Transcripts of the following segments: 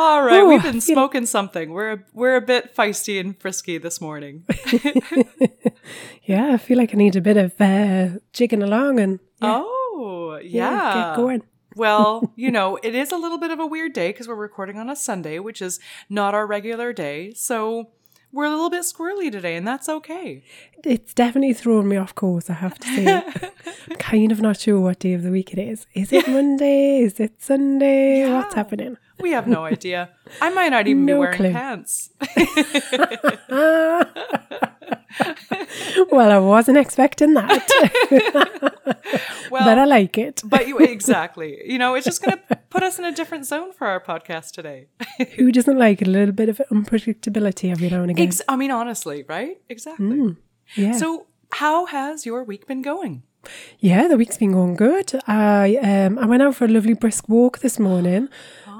All right, Ooh, we've been you- smoking something. We're a, we're a bit feisty and frisky this morning. Yeah, I feel like I need a bit of uh, jigging along and yeah, Oh, yeah, yeah. get going. Well, you know, it is a little bit of a weird day because we're recording on a Sunday, which is not our regular day. So we're a little bit squirrely today, and that's okay. It's definitely thrown me off course, I have to say. I'm kind of not sure what day of the week it is. Is it Monday? Is it Sunday? What's happening? We have no idea. I might not even be wearing clue. pants. Well, I wasn't expecting that, Well, but I like it. but you exactly. You know, it's just going to put us in a different zone for our podcast today. Who doesn't like a little bit of unpredictability every now and again? Ex- I mean, honestly, right? Exactly. yeah. So, how has your week been going? Yeah, the week's been going good. I um I went out for a lovely brisk walk this morning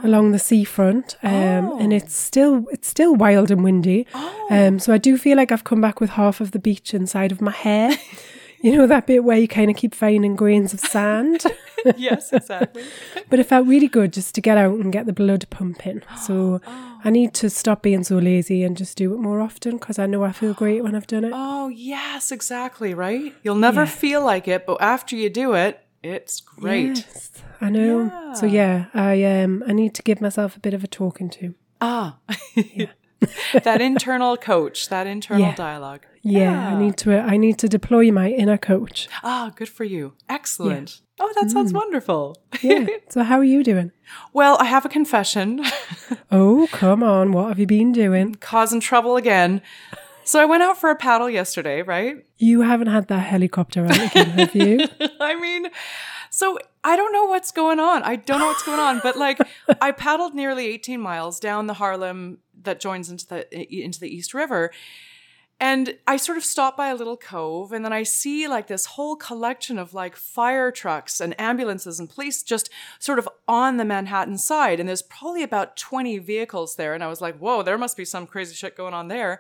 along the seafront, um, and it's still it's still wild and windy. Um, so I do feel like I've come back with half of the beach inside of my hair. you know that bit where you kind of keep finding grains of sand. yes, exactly. but it felt really good just to get out and get the blood pumping. So I need to stop being so lazy and just do it more often because I know I feel great when I've done it. Oh, yes, exactly, right? You'll never Yeah. feel like it, but after you do it, it's great. Yes, I know. So yeah, I um I need to give myself a bit of a talking to. Ah. that internal coach, that internal Yeah. dialogue. Yeah, I need to I need to deploy my inner coach. Ah, good for you. Excellent. Oh, that sounds wonderful. Yeah. so how are you doing? Well, I have a confession. Oh, come on. What have you been doing? Causing trouble again. So I went out for a paddle yesterday, right? You haven't had that helicopter again, have you? I mean, so I don't know what's going on. I don't know what's going on, but like I paddled nearly 18 miles down the Harlem that joins into the into the East River. And I sort of stopped by a little cove and then I see like this whole collection of like fire trucks and ambulances and police just sort of on the Manhattan side. And there's probably about 20 vehicles there. And I was like, whoa, there must be some crazy shit going on there.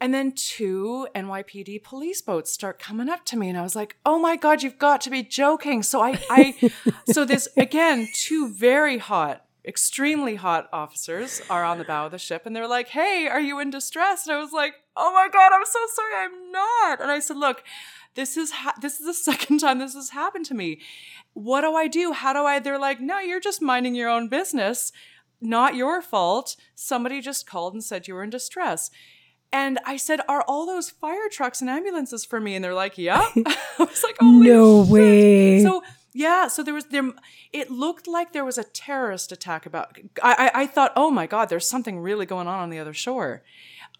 And then two NYPD police boats start coming up to me, and I was like, "Oh my god, you've got to be joking!" So I, I, so this again, two very hot, extremely hot officers are on the bow of the ship, and they're like, "Hey, are you in distress?" And I was like, "Oh my god, I'm so sorry, I'm not." And I said, "Look, this is ha- this is the second time this has happened to me. What do I do? How do I?" They're like, "No, you're just minding your own business." Not your fault. Somebody just called and said you were in distress. And I said, Are all those fire trucks and ambulances for me? And they're like, Yeah. I was like, no shit." way. So yeah, so there was there. It looked like there was a terrorist attack about. I, I I thought, oh my god, there's something really going on on the other shore.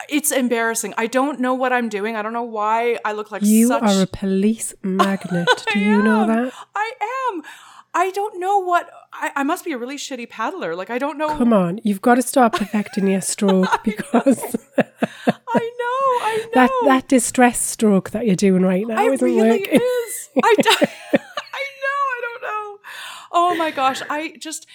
It's embarrassing. I don't know what I'm doing. I don't know why I look like you such. are a police magnet. Do you know that? I am. I don't know what. I, I must be a really shitty paddler. Like I don't know. Come on, you've got to stop perfecting your stroke because I know. I know. that that distress stroke that you're doing right now It isn't really working. is. I, d- I know. I don't know. Oh my gosh. I just.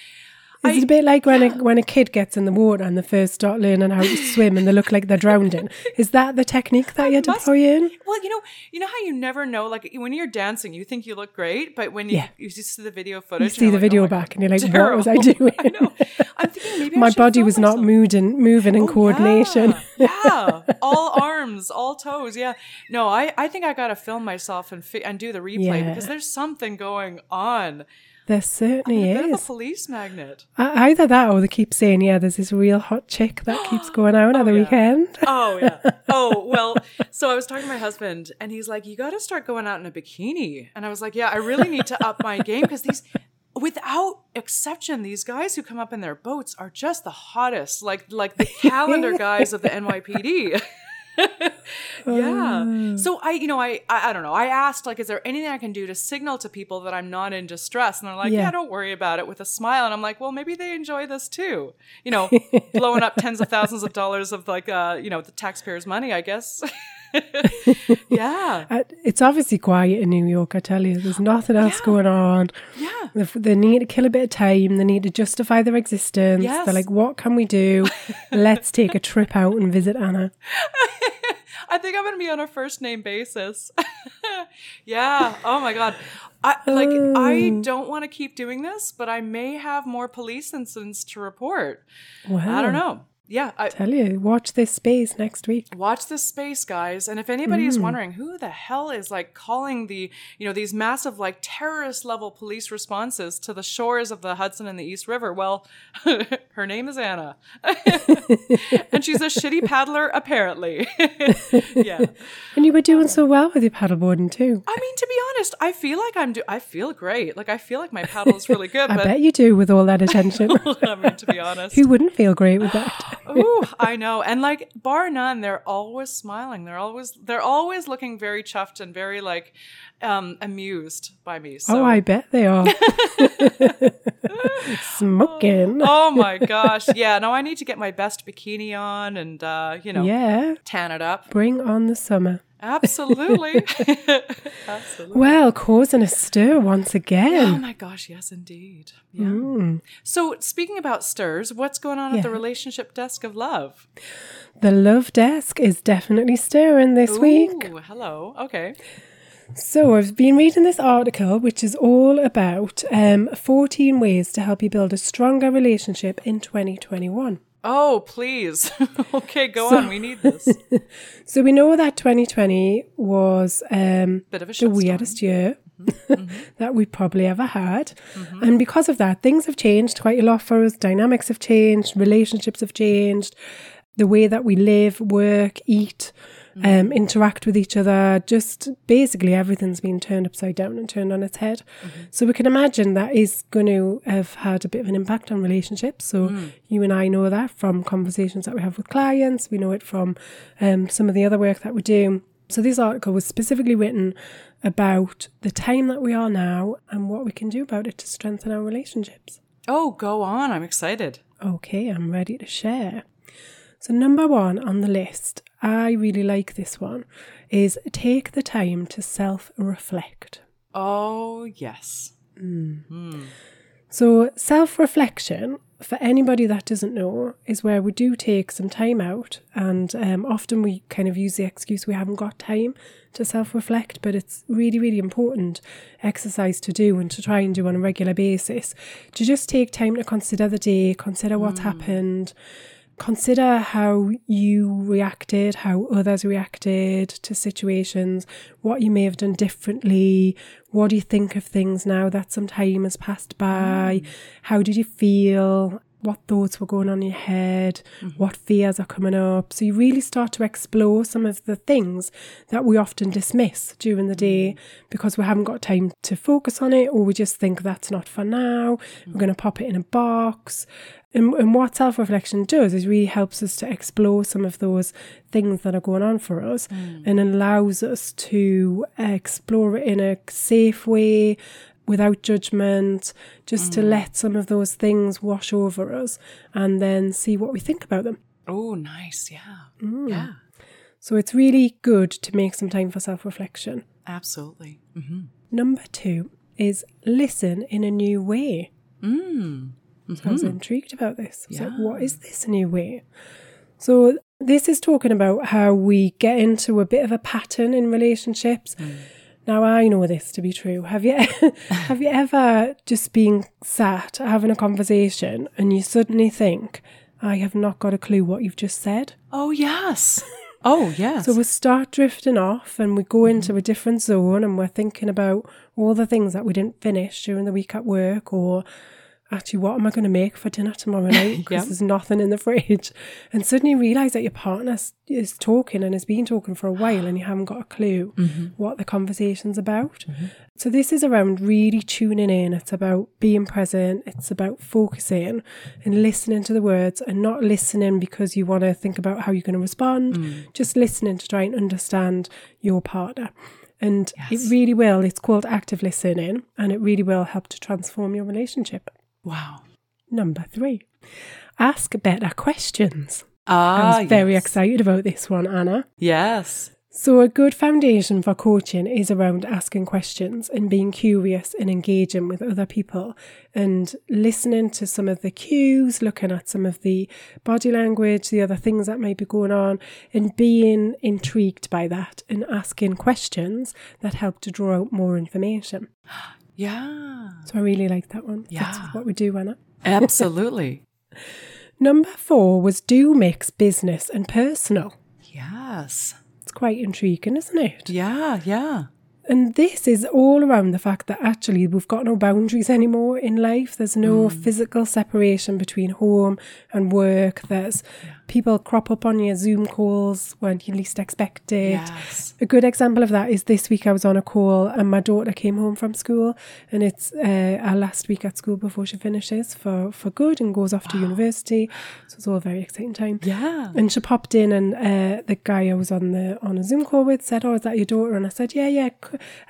Is it a bit like when a when a kid gets in the water and they first start learning how to swim and they look like they're drowning? Is that the technique that you're must- deploying? Well, you know, you know how you never know. Like when you're dancing, you think you look great, but when you Yeah. you see the video footage, see you're the like, oh video oh back God, and you're like, what was I doing? I know. I'm thinking maybe My body was not moving, moving in Oh, coordination. Yeah. yeah, all arms, all toes. Yeah, no, I, I think I gotta film myself and fi- and do the replay Yeah. because there's something going on. There certainly a bit of a police magnet. Either that or they keep saying, yeah, there's this real hot chick that keeps going out at oh, the yeah. weekend. Oh yeah. Oh well. So I was talking to my husband, and he's like, "You got to start going out in a bikini." And I was like, "Yeah, I really need to up my game because these." Without exception, these guys who come up in their boats are just the hottest, like like the calendar guys of the NYPD. yeah. So I, you know, I, I, I don't know. I asked, like, is there anything I can do to signal to people that I'm not in distress? And they're like, yeah. Yeah. don't worry about it with a smile. And I'm like, well, maybe they enjoy this too. You know, blowing up tens of thousands of dollars of like, uh, you know, the taxpayers' money, I guess. yeah. Uh, It's obviously quiet in New York, I tell you. There's nothing else Yeah. going on. Yeah. They, they need to kill a bit of time. They need to justify their existence. Yes. They're like, what can we do? Let's take a trip out and visit Anna. I think I'm gonna be on a first name basis. yeah. Oh my god. I like I don't want to keep doing this, but I may have more police incidents to report. Wow. I don't know. Yeah, I Tell you, watch this space next week. watch this space, guys. And if anybody is mm. wondering who the hell is like calling the, you know, these massive like terrorist level police responses to the shores of the Hudson and the East River, well, her name is Anna. and she's a shitty paddler, apparently. yeah. And you were doing so well with your paddleboarding too. I mean, to be honest, I feel like I'm do. I feel great. Like I feel like my paddle is really good. I but bet you do with all that attention. I mean, to be honest, Who wouldn't feel great with that? Ooh, I know. And like bar none, they're always smiling. They're always they're always looking very chuffed and very like um amused by me. So Oh, I bet they are. Smoking. Oh my gosh. Yeah, no, I need to get my best bikini on and uh, you know, Yeah. tan it up. Bring on the summer. Absolutely. Absolutely. Well, causing a stir once again. Oh my gosh, yes indeed. Yeah. So speaking about stirs, what's going on at the relationship desk of love? The love desk is definitely stirring this week. Hello. Okay. So, I've been reading this article, which is all about um, 14 ways to help you build a stronger relationship in 2021. Oh, please. okay, go on. We need this. So, we know that 2020 was um, Bit of a the weirdest year that we probably ever had. And because of that, things have changed quite a lot for us. Dynamics have changed, relationships have changed, the way that we live, work, eat, um, interact with each other. Just basically everything's been turned upside down and turned on its head. So we can imagine that is going to have had a bit of an impact on relationships. So you and I know that from conversations that we have with clients. We know it from um, some of the other work that we do. So this article was specifically written about the time that we are now and what we can do about it to strengthen our relationships. Oh, go on. I'm excited. Okay, I'm ready to share. So, number one on the list, I really like this one, is take the time to self reflect. Oh, yes. Mm. Hmm. So, self reflection, for anybody that doesn't know, is where we do take some time out, and um, often we kind of use the excuse we haven't got time to self reflect, but it's really, really important exercise to do and to try and do on a regular basis. To just take time to consider the day, consider what's hmm. happened, consider how you reacted, how others reacted to situations, what you may have done differently, what do you think of things now that some time has passed by, mm. how did you feel, what thoughts were going on in your head, mm-hmm. what fears are coming up. So you really start to explore some of the things that we often dismiss during the day mm. because we haven't got time to focus on it or we just think that's not for now. We're mm. going to pop it in a box. And, and what self reflection does is really helps us to explore some of those things that are going on for us mm. and allows us to explore it in a safe way without judgment, just to let some of those things wash over us and then see what we think about them. Oh, nice. Yeah. Yeah. So it's really good to make some time for self reflection. Absolutely. Mm-hmm. Number two is listen in a new way. Mm. So I was intrigued about this. Was like, what is this new way? So this is talking about how we get into a bit of a pattern in relationships. Now I know this to be true. Have you have you ever just been sat having a conversation and you suddenly think, I have not got a clue what you've just said? Oh, yes. Oh, yes. So we start drifting off and we go mm-hmm. into a different zone and we're thinking about all the things that we didn't finish during the week at work or actually, what am I going to make for dinner tomorrow night? Because Yeah. there's nothing in the fridge. And suddenly you realise that your partner is talking and has been talking for a while and you haven't got a clue mm-hmm. what the conversation's about. Mm-hmm. So this is around really tuning in. It's about being present. It's about focusing and listening to the words and not listening because you want to think about how you're going to respond. Mm. Just listening to try and understand your partner. And Yes. it really will. It's called active listening and it really will help to transform your relationship. Wow. Number three, ask better questions. Ah, I was very yes. excited about this one, Anna. Yes. So, a good foundation for coaching is around asking questions and being curious and engaging with other people and listening to some of the cues, looking at some of the body language, the other things that may be going on, and being intrigued by that and asking questions that help to draw out more information. Yeah. So, I really like that one. That's Yeah. what we do, Anna. Absolutely. Number four was do mix business and personal. yes. It's quite intriguing, isn't it? Yeah. Yeah. And this is all around the fact that actually we've got no boundaries anymore in life. There's no Mm. physical separation between home and work. There's people crop up on your Zoom calls when you least expect it. Yes. A good example of that is this week I was on a call and my daughter came home from school and it's uh, our last week at school before she finishes for, for good and goes off to university. So it's all a very exciting time. Yeah. And she popped in, and uh, the guy I was on the on a Zoom call with said, "Oh, is that your daughter?" And I said, "Yeah, yeah."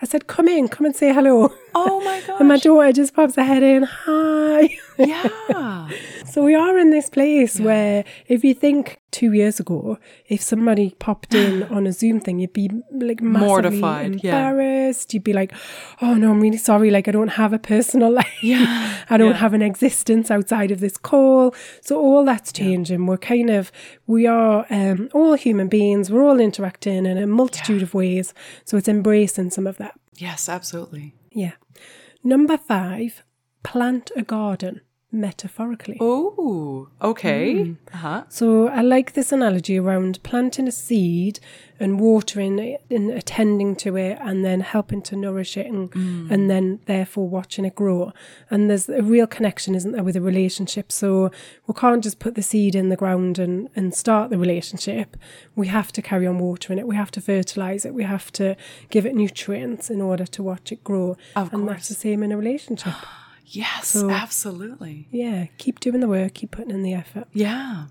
I said, "Come in, come and say hello." Oh my gosh. And my daughter just pops her head in, "Hi." yeah. so we are in this place where, if you think two years ago, if somebody popped in on a Zoom thing, you'd be like Mortified, yeah. embarrassed. You'd be like, "Oh no, I'm really sorry. Like I don't have a personal life. Yeah. I don't Yeah. have an existence outside of this call. So all that's changing. We're kind of we are um, all human beings. We're all interacting in a multitude of ways. So it's embracing some of that. Yes, absolutely. Yeah. Number five, plant a garden metaphorically. Oh, okay. Mm. Uh-huh. So I like this analogy around planting a seed and watering it and attending to it and then helping to nourish it and, and then therefore watching it grow. And there's a real connection, isn't there, with a relationship. So we can't just put the seed in the ground and, and start the relationship. We have to carry on watering it. We have to fertilize it. We have to give it nutrients in order to watch it grow. Of and course. that's the same in a relationship. Yes, So- absolutely. yeah. Keep doing the work, keep putting in the effort. Yeah.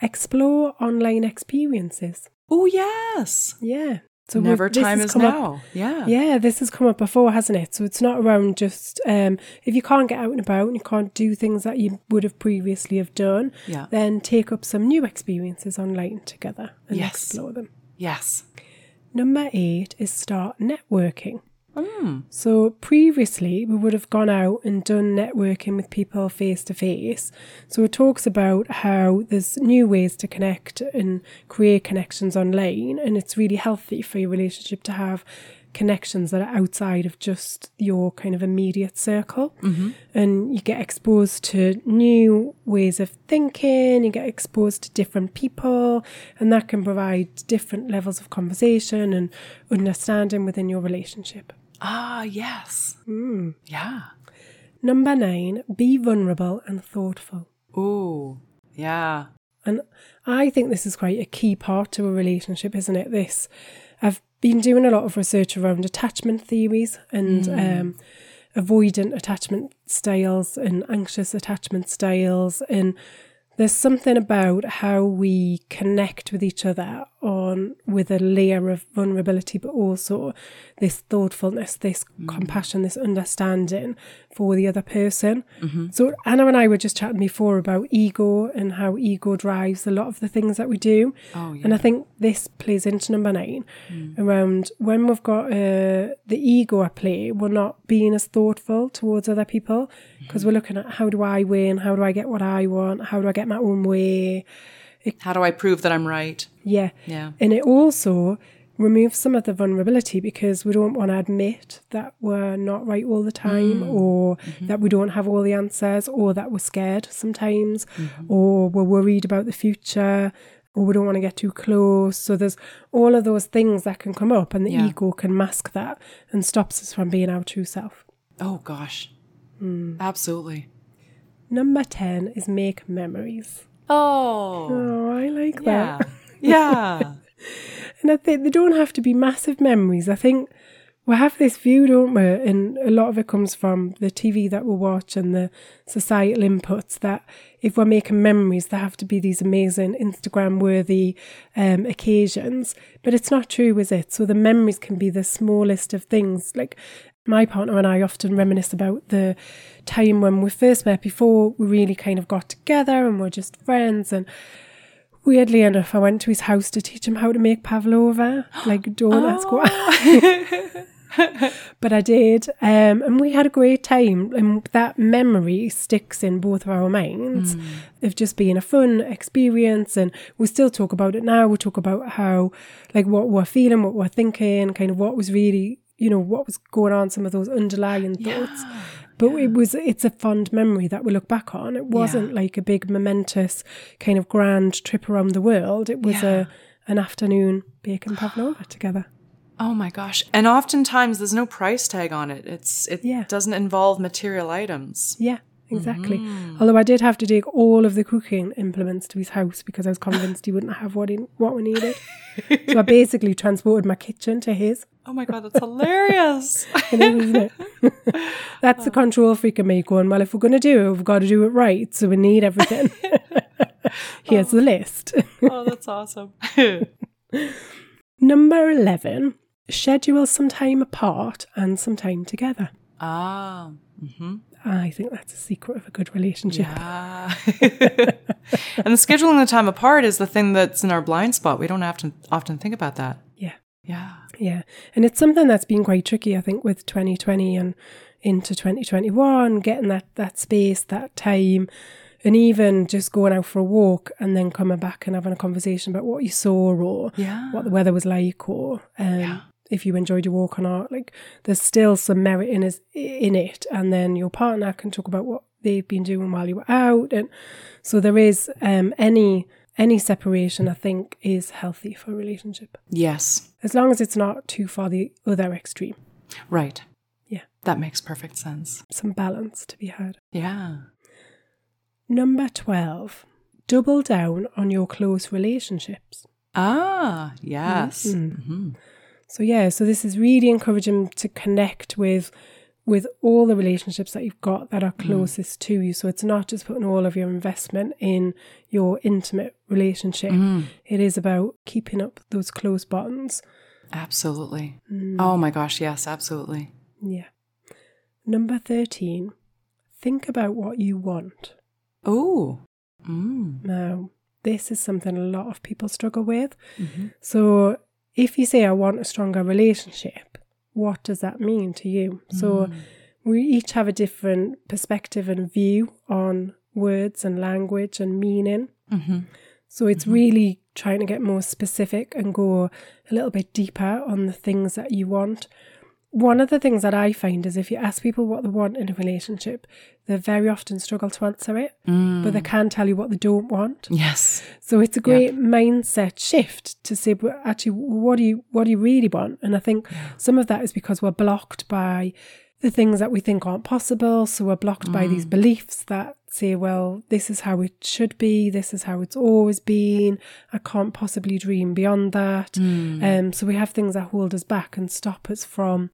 Explore online experiences. Oh, yes. Yeah. So Never time is come up- now. Yeah. yeah, this has come up before, hasn't it? So it's not around just um, if you can't get out and about and you can't do things that you would have previously have done, Yeah. then take up some new experiences online together and Yes. explore them. Yes. Number eight is start networking. Mm. So previously, we would have gone out and done networking with people face to face. So it talks about how there's new ways to connect and create connections online, and it's really healthy for your relationship to have connections that are outside of just your kind of immediate circle. And you get exposed to new ways of thinking, you get exposed to different people, and that can provide different levels of conversation and understanding within your relationship. Ah, yes. Hmm. Yeah. Number nine, be vulnerable and thoughtful. Oh, yeah. And I think this is quite a key part to a relationship, isn't it? This, I've been doing a lot of research around attachment theories and um, avoidant attachment styles and anxious attachment styles. And there's something about how we connect with each other on with a layer of vulnerability, but also this thoughtfulness, this mm. compassion, this understanding for the other person. Mm-hmm. So Anna and I were just chatting before about ego and how ego drives a lot of the things that we do. Oh, yeah. And I think this plays into number nine mm. around when we've got uh, the ego at play, we're not being as thoughtful towards other people mm-hmm. because we're looking at how do I win? How do I get what I want? How do I get my own way? How do I prove that I'm right? Yeah. Yeah. And it also removes some of the vulnerability because we don't want to admit that we're not right all the time mm. or mm-hmm. that we don't have all the answers or that we're scared sometimes mm-hmm. or we're worried about the future or we don't want to get too close. So there's all of those things that can come up and the Yeah. ego can mask that and stops us from being our true self. Oh, gosh. Mm. Absolutely. Number 10 is make memories. Oh. Oh, I like Yeah. that. Yeah. And I think they don't have to be massive memories. I think we have this view, don't we? And a lot of it comes from the TV that we watch and the societal inputs that if we're making memories, there have to be these amazing Instagram worthy um, occasions. But it's not true, is it? So the memories can be the smallest of things. Like my partner and I often reminisce about the time when we first met before we really kind of got together and we're just friends and Weirdly enough, I went to his house to teach him how to make pavlova. Like, don't ask why. but I did. Um, and we had a great time. And that memory sticks in both of our minds of just being a fun experience. And we still talk about it now. We talk about how, like, what we're feeling, what we're thinking, kind of what was really, you know, what was going on, some of those underlying thoughts. But it was it's a fond memory that we look back on. It wasn't like a big momentous kind of grand trip around the world. It was Yeah. a an afternoon baking pavlova together. Oh my gosh. And oftentimes there's no price tag on it. It's it Yeah. doesn't involve material items. Yeah, exactly. Mm-hmm. Although I did have to take all of the cooking implements to his house because I was convinced he wouldn't have what he, what we needed. so I basically transported my kitchen to his. Oh my god, that's hilarious. And it was, isn't it? That's the control freak of me going, well, if we're going to do it, we've got to do it right. So we need everything. Here's the list. oh, that's awesome. Number 11, schedule some time apart and some time together. ah. I think that's a secret of a good relationship. Yeah. and the scheduling the time apart is the thing that's in our blind spot. We don't have to often think about that. Yeah. Yeah. Yeah. And it's something that's been quite tricky, I think, with 2020 and into 2021, getting that, that space, that time, and even just going out for a walk and then coming back and having a conversation about what you saw or Yeah. what the weather was like or um, if you enjoyed your walk or not. Like there's still some merit in, is, in it. And then your partner can talk about what they've been doing while you were out. And so there is um, any any separation, I think, is healthy for a relationship Yes. as long as it's not too far the other extreme. Right. Yeah. That makes perfect sense. Some balance to be had. Yeah. Number 12, double down on your close relationships. Ah, yes. Mm. So yeah, so this is really encouraging to connect with with all the relationships that you've got that are mm. closest to you. So it's not just putting all of your investment in your intimate relationship. Mm. It is about keeping up those close bonds. Absolutely. Mm. Oh my gosh, yes, absolutely. Yeah. Number 13, think about what you want. Oh. Mm. Now, this is something a lot of people struggle with. Mm-hmm. So, if you say, I want a stronger relationship, what does that mean to you? So, hmm. we each have a different perspective and view on words and language and meaning. Mm-hmm. So, it's mm-hmm. really trying to get more specific and go a little bit deeper on the things that you want. One of the things that I find is if you ask people what they want in a relationship, they very often struggle to answer it, but they mm. can tell you what they don't want. Yes. So it's a great mindset shift to say, but actually, what do you what do you really want? And I think some of that is because we're blocked by the things that we think aren't possible. So we're blocked by these mm. beliefs that say, well, this is how it should be. This is how it's always been. I can't possibly dream beyond that. Mm. Um, so we have things that hold us back and stop us from.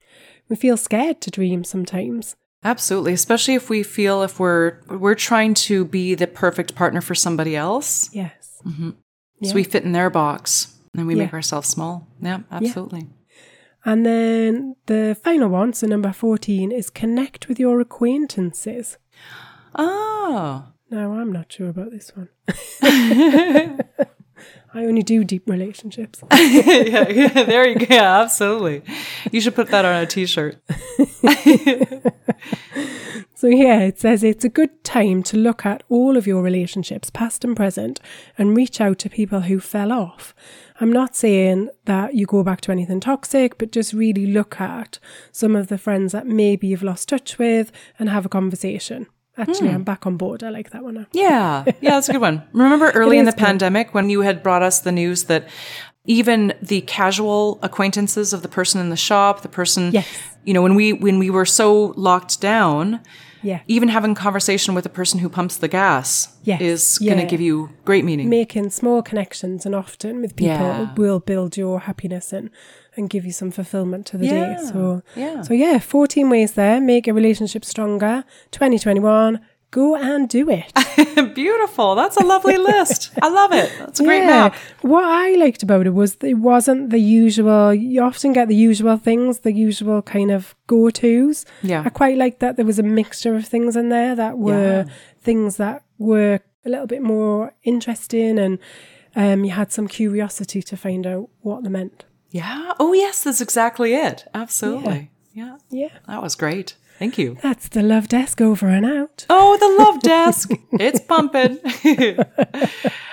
We feel scared to dream sometimes. Absolutely, especially if we feel if we're we're trying to be the perfect partner for somebody else. Yes. Mm-hmm. So we fit in their box and we make ourselves small. Yeah, absolutely. And then the final one, so number 14, is connect with your acquaintances. Oh. No, I'm not sure about this one. I only do deep relationships. yeah, yeah, there you go. Yeah, absolutely. You should put that on a t-shirt. So, yeah, it says it's a good time to look at all of your relationships, past and present, and reach out to people who fell off. I'm not saying that you go back to anything toxic, but just really look at some of the friends that maybe you've lost touch with and have a conversation. Actually, hmm. I'm back on board. I like that one now. Yeah, yeah, that's a good one. Remember early in the good. pandemic when you had brought us the news that even the casual acquaintances of the person in the shop, the person, Yes. you know, when we when we were so locked down, Yeah. even having conversation with the person who pumps the gas Yes, is going to give you great meaning. Making small connections and often with people Yeah. will build your happiness and, and give you some fulfillment to the day. So, yeah. so yeah, 14 ways there. Make your relationship stronger. 2021, go and do it. Beautiful. That's a lovely list. I love it. That's a great Yeah. map. What I liked about it was it wasn't the usual. You often get the usual things, the usual kind of go tos. Yeah. I quite liked that there was a mixture of things in there that were Yeah. things that were a little bit more interesting, and um, you had some curiosity to find out what they meant. Yeah. Oh, yes, that's exactly it. Absolutely. Yeah. Yeah, That was great. Thank you. that's the love desk over and out. Oh, the love desk. it's pumping.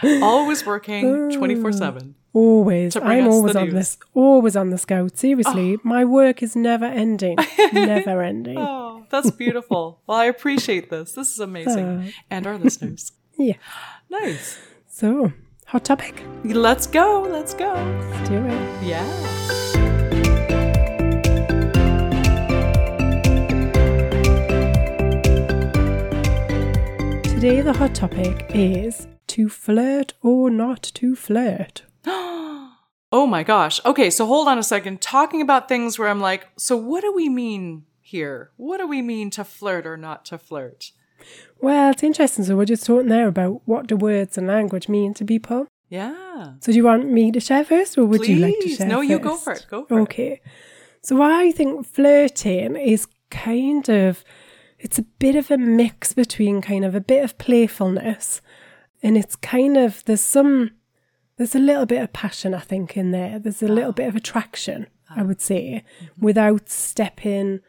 Always working 24 7. Always, I'm always on news. this. Always on the scout. Seriously, oh. my work is never ending. never ending. Oh, that's beautiful. Well, I appreciate this. This is amazing. Oh. And our listeners. Yeah. Nice. So, hot topic. Let's go. Let's go. Let's do it. Yeah. Today, the hot topic is to flirt or not to flirt. Oh my gosh. Okay, so hold on a second. Talking about things where I'm like, so what do we mean here? What do we mean to flirt or not to flirt? Well, it's interesting. So, we're just talking there about what do words and language mean to people. Yeah. So, do you want me to share first, or would you like to Please. share No, you go for it. Go for it. Okay. So, I think flirting is kind of it's a bit of a mix between kind of a bit of playfulness and it's kind of there's some there's a little bit of passion I think in there. There's a little ah. bit of attraction, I ah. would say, mm-hmm. without stepping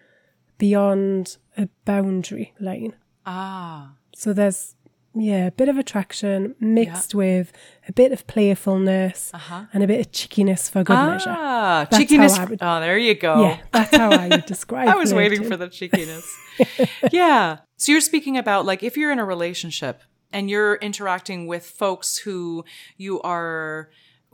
beyond a boundary line. Ah. So there's yeah, a bit of attraction mixed with a bit of playfulness and a bit of cheekiness for good measure. Ah, cheekiness. Would- oh, there you go. Yeah, that's how I would describe it. I was waiting for the cheekiness. yeah. So you're speaking about like if you're in a relationship and you're interacting with folks who you are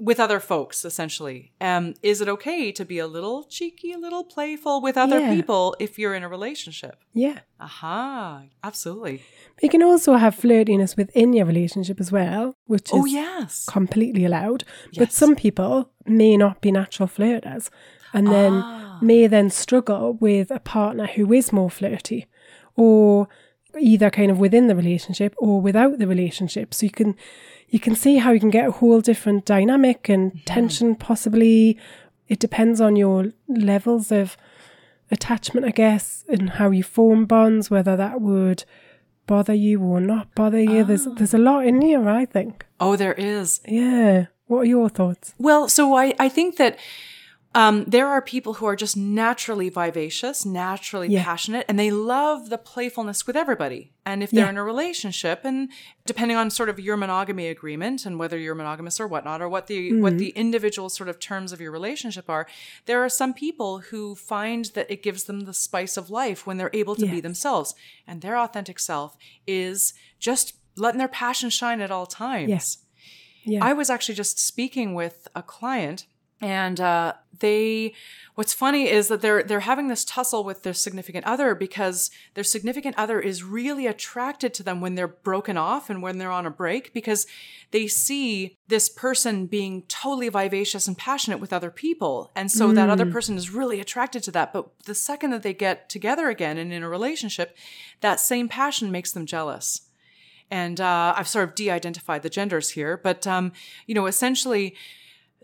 with other folks essentially. Um, is it okay to be a little cheeky, a little playful with other Yeah. people if you're in a relationship? Yeah. Aha, absolutely. You can also have flirtiness within your relationship as well, which is Oh yes. completely allowed. But some people may not be natural flirters and then Ah. may then struggle with a partner who is more flirty or either kind of within the relationship or without the relationship. So you can you can see how you can get a whole different dynamic and tension possibly. It depends on your levels of attachment, I guess, and how you form bonds, whether that would bother you or not bother you. There's ah. there's a lot in here, I think. Oh, there is. Yeah. What are your thoughts? Well, so I, I think that um, there are people who are just naturally vivacious, naturally Yeah. passionate, and they love the playfulness with everybody. And if they're Yeah. in a relationship, and depending on sort of your monogamy agreement and whether you're monogamous or whatnot, or what the what the individual sort of terms of your relationship are, there are some people who find that it gives them the spice of life when they're able to be themselves, and their authentic self is just letting their passion shine at all times. Yes. Yeah. I was actually just speaking with a client and uh, they what's funny is that they're they're having this tussle with their significant other because their significant other is really attracted to them when they're broken off and when they're on a break because they see this person being totally vivacious and passionate with other people. And so that other person is really attracted to that. But the second that they get together again and in a relationship that same passion makes them jealous. And uh, I've sort of de-identified the genders here, but um, you know, essentially,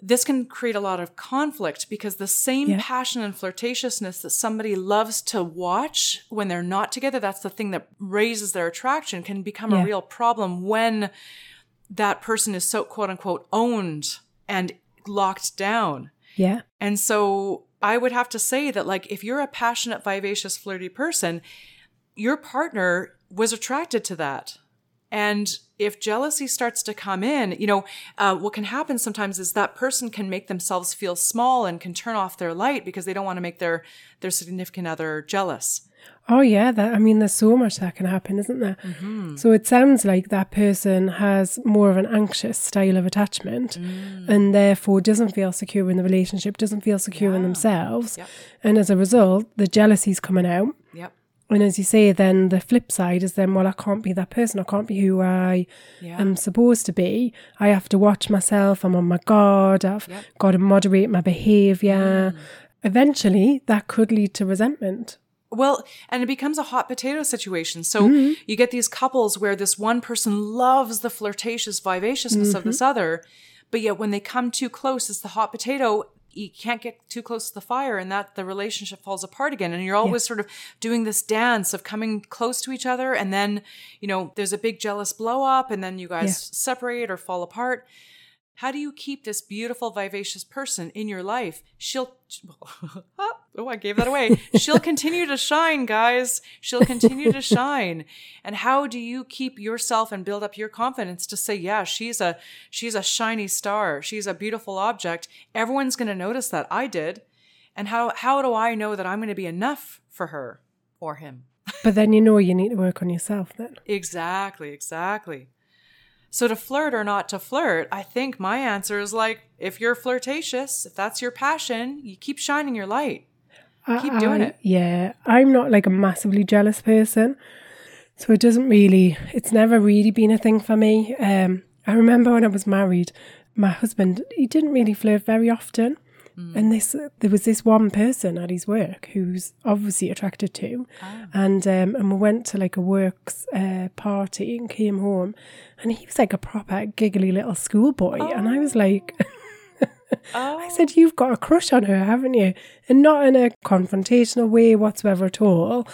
this can create a lot of conflict because the same Yeah. passion and flirtatiousness that somebody loves to watch when they're not together, that's the thing that raises their attraction, can become Yeah. a real problem when that person is so quote unquote owned and locked down. yeah. And so I would have to say that, like, if you're a passionate, vivacious, flirty person, your partner was attracted to that. And if jealousy starts to come in, you know, uh, what can happen sometimes is that person can make themselves feel small and can turn off their light because they don't want to make their their significant other jealous. Oh yeah, that I mean there's so much that can happen, isn't there? Mm-hmm. So it sounds like that person has more of an anxious style of attachment Mm. and therefore doesn't feel secure in the relationship, doesn't feel secure in themselves. Yep. And as a result, the jealousy's coming out. And as you say, then the flip side is then, well, I can't be that person. I can't be who I Yeah. am supposed to be. I have to watch myself. I'm on my guard. I've Yep. got to moderate my behavior. Mm. Eventually, that could lead to resentment. Well, and it becomes a hot potato situation. So mm-hmm. you get these couples where this one person loves the flirtatious vivaciousness of mm-hmm. this other, but yet when they come too close, it's the hot potato. You can't get too close to the fire, and that the relationship falls apart again. And you're always sort of doing this dance of coming close to each other, and then you know there's a big jealous blow up, and then you guys Yeah. separate or fall apart. How do you keep this beautiful, vivacious person in your life? She'll, oh, I gave that away. She'll continue to shine, guys. She'll continue to shine. And how do you keep yourself and build up your confidence to say, yeah, she's a, she's a shiny star. She's a beautiful object. Everyone's going to notice that. I did. And how, how do I know that I'm going to be enough for her or him? But then you know you need to work on yourself then. Exactly, exactly. So to flirt or not to flirt, I think my answer is like if you're flirtatious, if that's your passion, you keep shining your light. Keep doing it. Yeah, I'm not like a massively jealous person, so it doesn't really. It's never really been a thing for me. Um, I remember when I was married, my husband he didn't really flirt very often, Mm. and this there was this one person at his work who's obviously attracted to, Ah. and um, and we went to like a works uh, party and came home, and he was like a proper giggly little schoolboy, and I was like. Oh, I said, You've got a crush on her, haven't you? And not in a confrontational way whatsoever at all.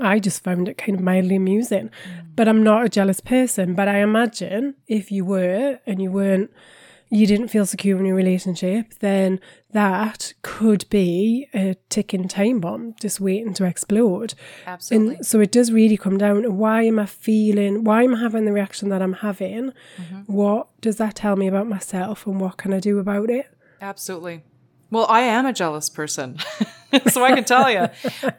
I just found it kind of mildly amusing. Mm. But I'm not a jealous person. But I imagine if you were and you weren't, you didn't feel secure in your relationship, then that could be a ticking time bomb just waiting to explode. absolutely. And so it does really come down to why am I feeling, why am I having the reaction that I'm having? Mm-hmm. What does that tell me about myself and what can I do about it? Absolutely. Well, I am a jealous person. so I can tell you.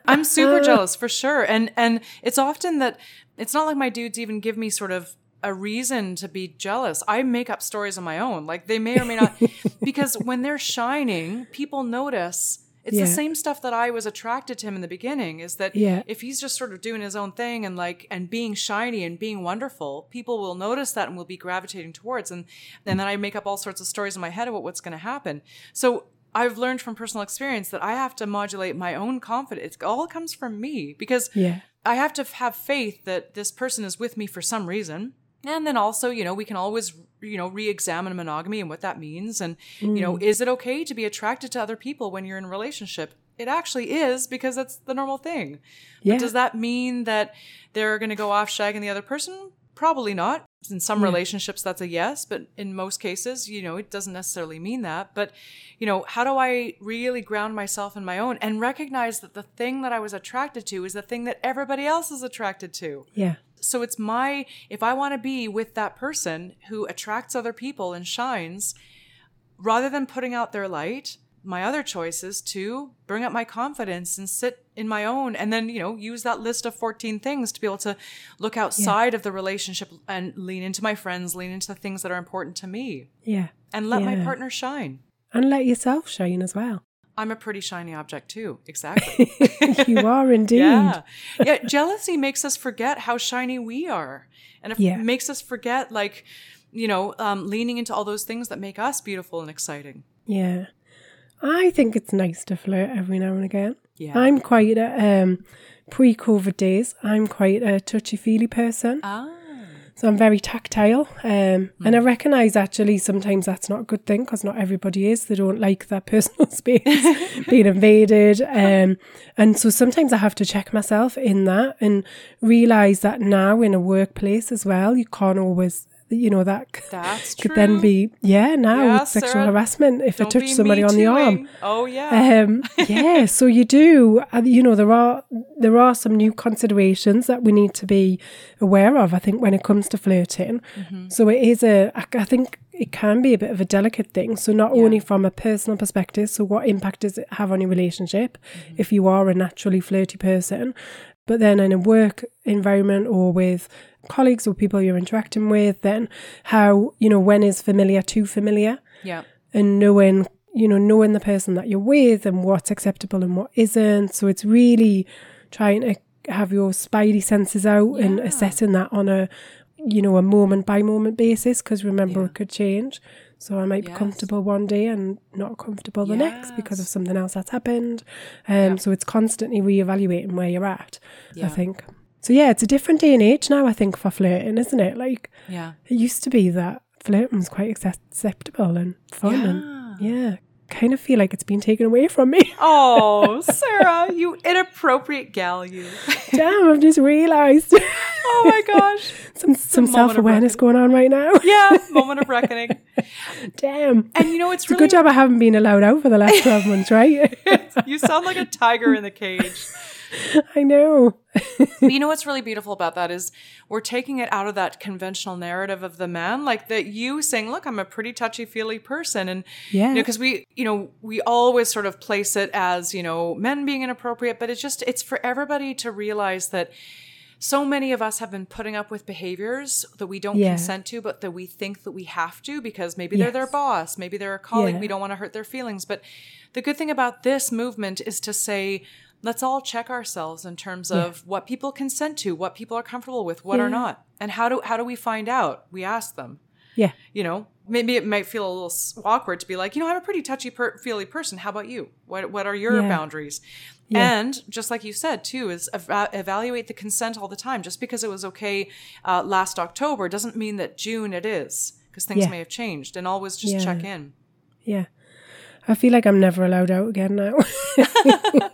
I'm super jealous for sure. And and it's often that it's not like my dudes even give me sort of a reason to be jealous. I make up stories of my own. Like they may or may not because when they're shining, people notice it's Yeah. the same stuff that I was attracted to him in the beginning is that Yeah. if he's just sort of doing his own thing and like and being shiny and being wonderful, people will notice that and will be gravitating towards and, and then I make up all sorts of stories in my head about what's going to happen. So I've learned from personal experience that I have to modulate my own confidence. It all comes from me because Yeah. I have to have faith that this person is with me for some reason. And then also, you know, we can always, you know, re-examine monogamy and what that means. And, you know, mm. is it okay to be attracted to other people when you're in a relationship? It actually is because that's the normal thing. Yeah. But does that mean that they're going to go off shagging the other person? Probably not. In some relationships, that's a yes, but in most cases, you know, it doesn't necessarily mean that. But, you know, how do I really ground myself in my own and recognize that the thing that I was attracted to is the thing that everybody else is attracted to? Yeah. So it's my, if I want to be with that person who attracts other people and shines, rather than putting out their light, my other choice is to bring up my confidence and sit in my own and then, you know, use that list of 14 things to be able to look outside of the relationship and lean into my friends, lean into the things that are important to me Yeah. and let my partner shine. And let yourself shine as well. I'm a pretty shiny object too. Exactly. you are indeed. Yeah. Yeah. Jealousy makes us forget how shiny we are. And it Yeah. makes us forget, like, you know, um, leaning into all those things that make us beautiful and exciting. Yeah. I think it's nice to flirt every now and again. Yeah. I'm quite a um pre COVID days, I'm quite a touchy feely person. Ah. So I'm very tactile. Um, And I recognise actually sometimes that's not a good thing because not everybody is. They don't like their personal space being invaded. Um, and so sometimes I have to check myself in that and realise that now in a workplace as well, you can't always, you know, that That's could then be, yeah, now Yeah, with sexual Sarah, harassment if I touch somebody on the arm. Oh, yeah. Um, yeah, so you do. uh, You know, there are there are some new considerations that we need to be aware of. I think when it comes to flirting, Mm-hmm. so it is a. I think it can be a bit of a delicate thing. So not only from a personal perspective, so what impact does it have on your relationship Mm-hmm. if you are a naturally flirty person, but then in a work environment or with colleagues or people you're interacting with, then how you know when is familiar too familiar yeah. and knowing you know knowing the person that you're with and what's acceptable and what isn't so it's really trying to have your spidey senses out and assessing that on a, you know, a moment by moment basis. Because remember, Yeah. it could change. So I might be comfortable one day and not comfortable the next because of something else that's happened. Um, Yeah. So it's constantly reevaluating where you're at. Yeah. I think. So yeah, it's a different day and age now. I think for flirting, isn't it? Like Yeah. it used to be that flirting was quite acceptable and fun, and yeah, kind of feel like it's been taken away from me. Oh, Sarah, you inappropriate gal, you. Damn, I've just realised Oh my gosh. some some self awareness going on right now. Yeah, moment of reckoning. Damn. And you know, it's It's a really good job I haven't been allowed out for the last 12 months, right? you sound like a tiger in the cage. I know. But you know what's really beautiful about that is we're taking it out of that conventional narrative of the man, like that you saying, "Look, I'm a pretty touchy feely person," and Yeah. you know, because we, you know, we always sort of place it as you know men being inappropriate, but it's just it's for everybody to realize that so many of us have been putting up with behaviors that we don't Yeah. consent to, but that we think that we have to because maybe they're their boss, maybe they're a colleague. Yeah. We don't want to hurt their feelings. But the good thing about this movement is to say, let's all check ourselves in terms of what people consent to, what people are comfortable with, what are not, and how do how do we find out? We ask them. Yeah. You know, maybe it might feel a little awkward to be like, you know, I'm a pretty touchy per- feely person. How about you? What what are your Yeah. boundaries? Yeah. And just like you said too, is eva- evaluate the consent all the time. Just because it was okay uh, last October doesn't mean that June it is, because things Yeah. may have changed. And always just Yeah. check in. Yeah. I feel like I'm never allowed out again now.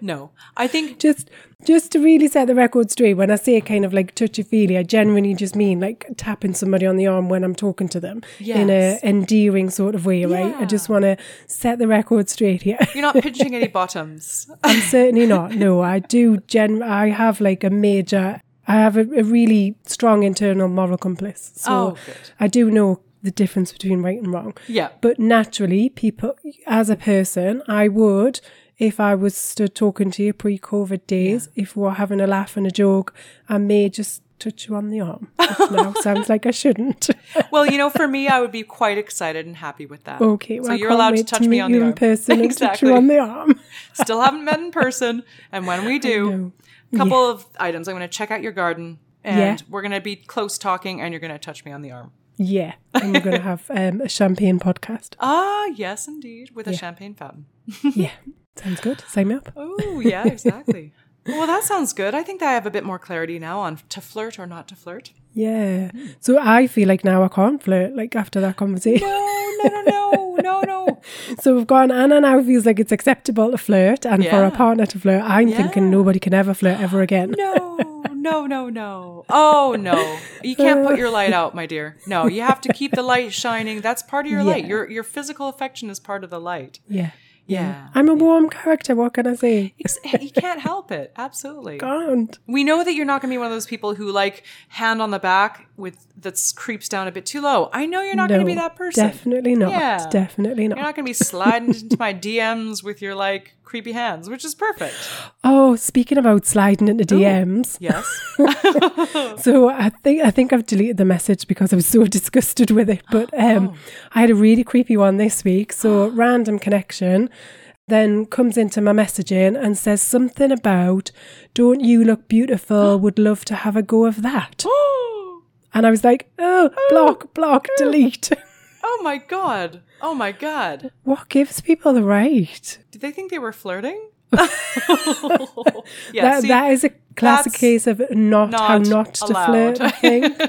No, I think just just to really set the record straight, when I say kind of like touchy feely, I genuinely just mean like tapping somebody on the arm when I'm talking to them in a endearing sort of way, right? I just want to set the record straight here. you're not pinching any bottoms. I'm certainly not. No, I do. Gen. I have like a major. I have a, a really strong internal moral compass. So Oh, good. I do know the difference between right and wrong. Yeah. But naturally, people, as a person, I would, if I was stood talking to you pre-COVID days, if we were having a laugh and a joke, I may just touch you on the arm. Now sounds like I shouldn't. Well, you know, for me, I would be quite excited and happy with that. Okay, well, so you're allowed to touch meet me on the in arm. person and touch you on the arm. Still haven't met in person, and when we do, a couple of items. I'm going to check out your garden, and Yeah. we're going to be close talking, and you're going to touch me on the arm. Yeah, and we're going to have um, a champagne podcast. Ah, yes, indeed, with a champagne fountain. Yeah, sounds good. Sign me up. Oh, yeah, exactly. Well, that sounds good. I think that I have a bit more clarity now on to flirt or not to flirt. Yeah. So I feel like now I can't flirt, like after that conversation. No, no, no, no, no, no. So we've gone, Anna now feels like it's acceptable to flirt and for a partner to flirt. I'm thinking nobody can ever flirt ever again. No, no, no, no. Oh, no. You can't put your light out, my dear. No, you have to keep the light shining. That's part of your light. Your your physical affection is part of the light. Yeah. Yeah. I'm a warm character. What can I say? You can't help it. Absolutely. Can't. We know that you're not going to be one of those people who like hand on the back with that creeps down a bit too low. I know you're not going to be that person. Definitely not. Yeah. Definitely not. You're not going to be sliding into my DMs with your like creepy hands, which is perfect. Oh, speaking about sliding into DMs, Yes. so I think I think I've deleted the message because I was so disgusted with it. But um, Oh. I had a really creepy one this week. So random connection, then comes into my messaging and says something about, "Don't you look beautiful? Would love to have a go of that." And I was like, "Oh, block, block, delete." oh my god. Oh my god. What gives people the right? Did they think they were flirting? yeah, that, see, that is a classic case of not, how not not to flirt. I think.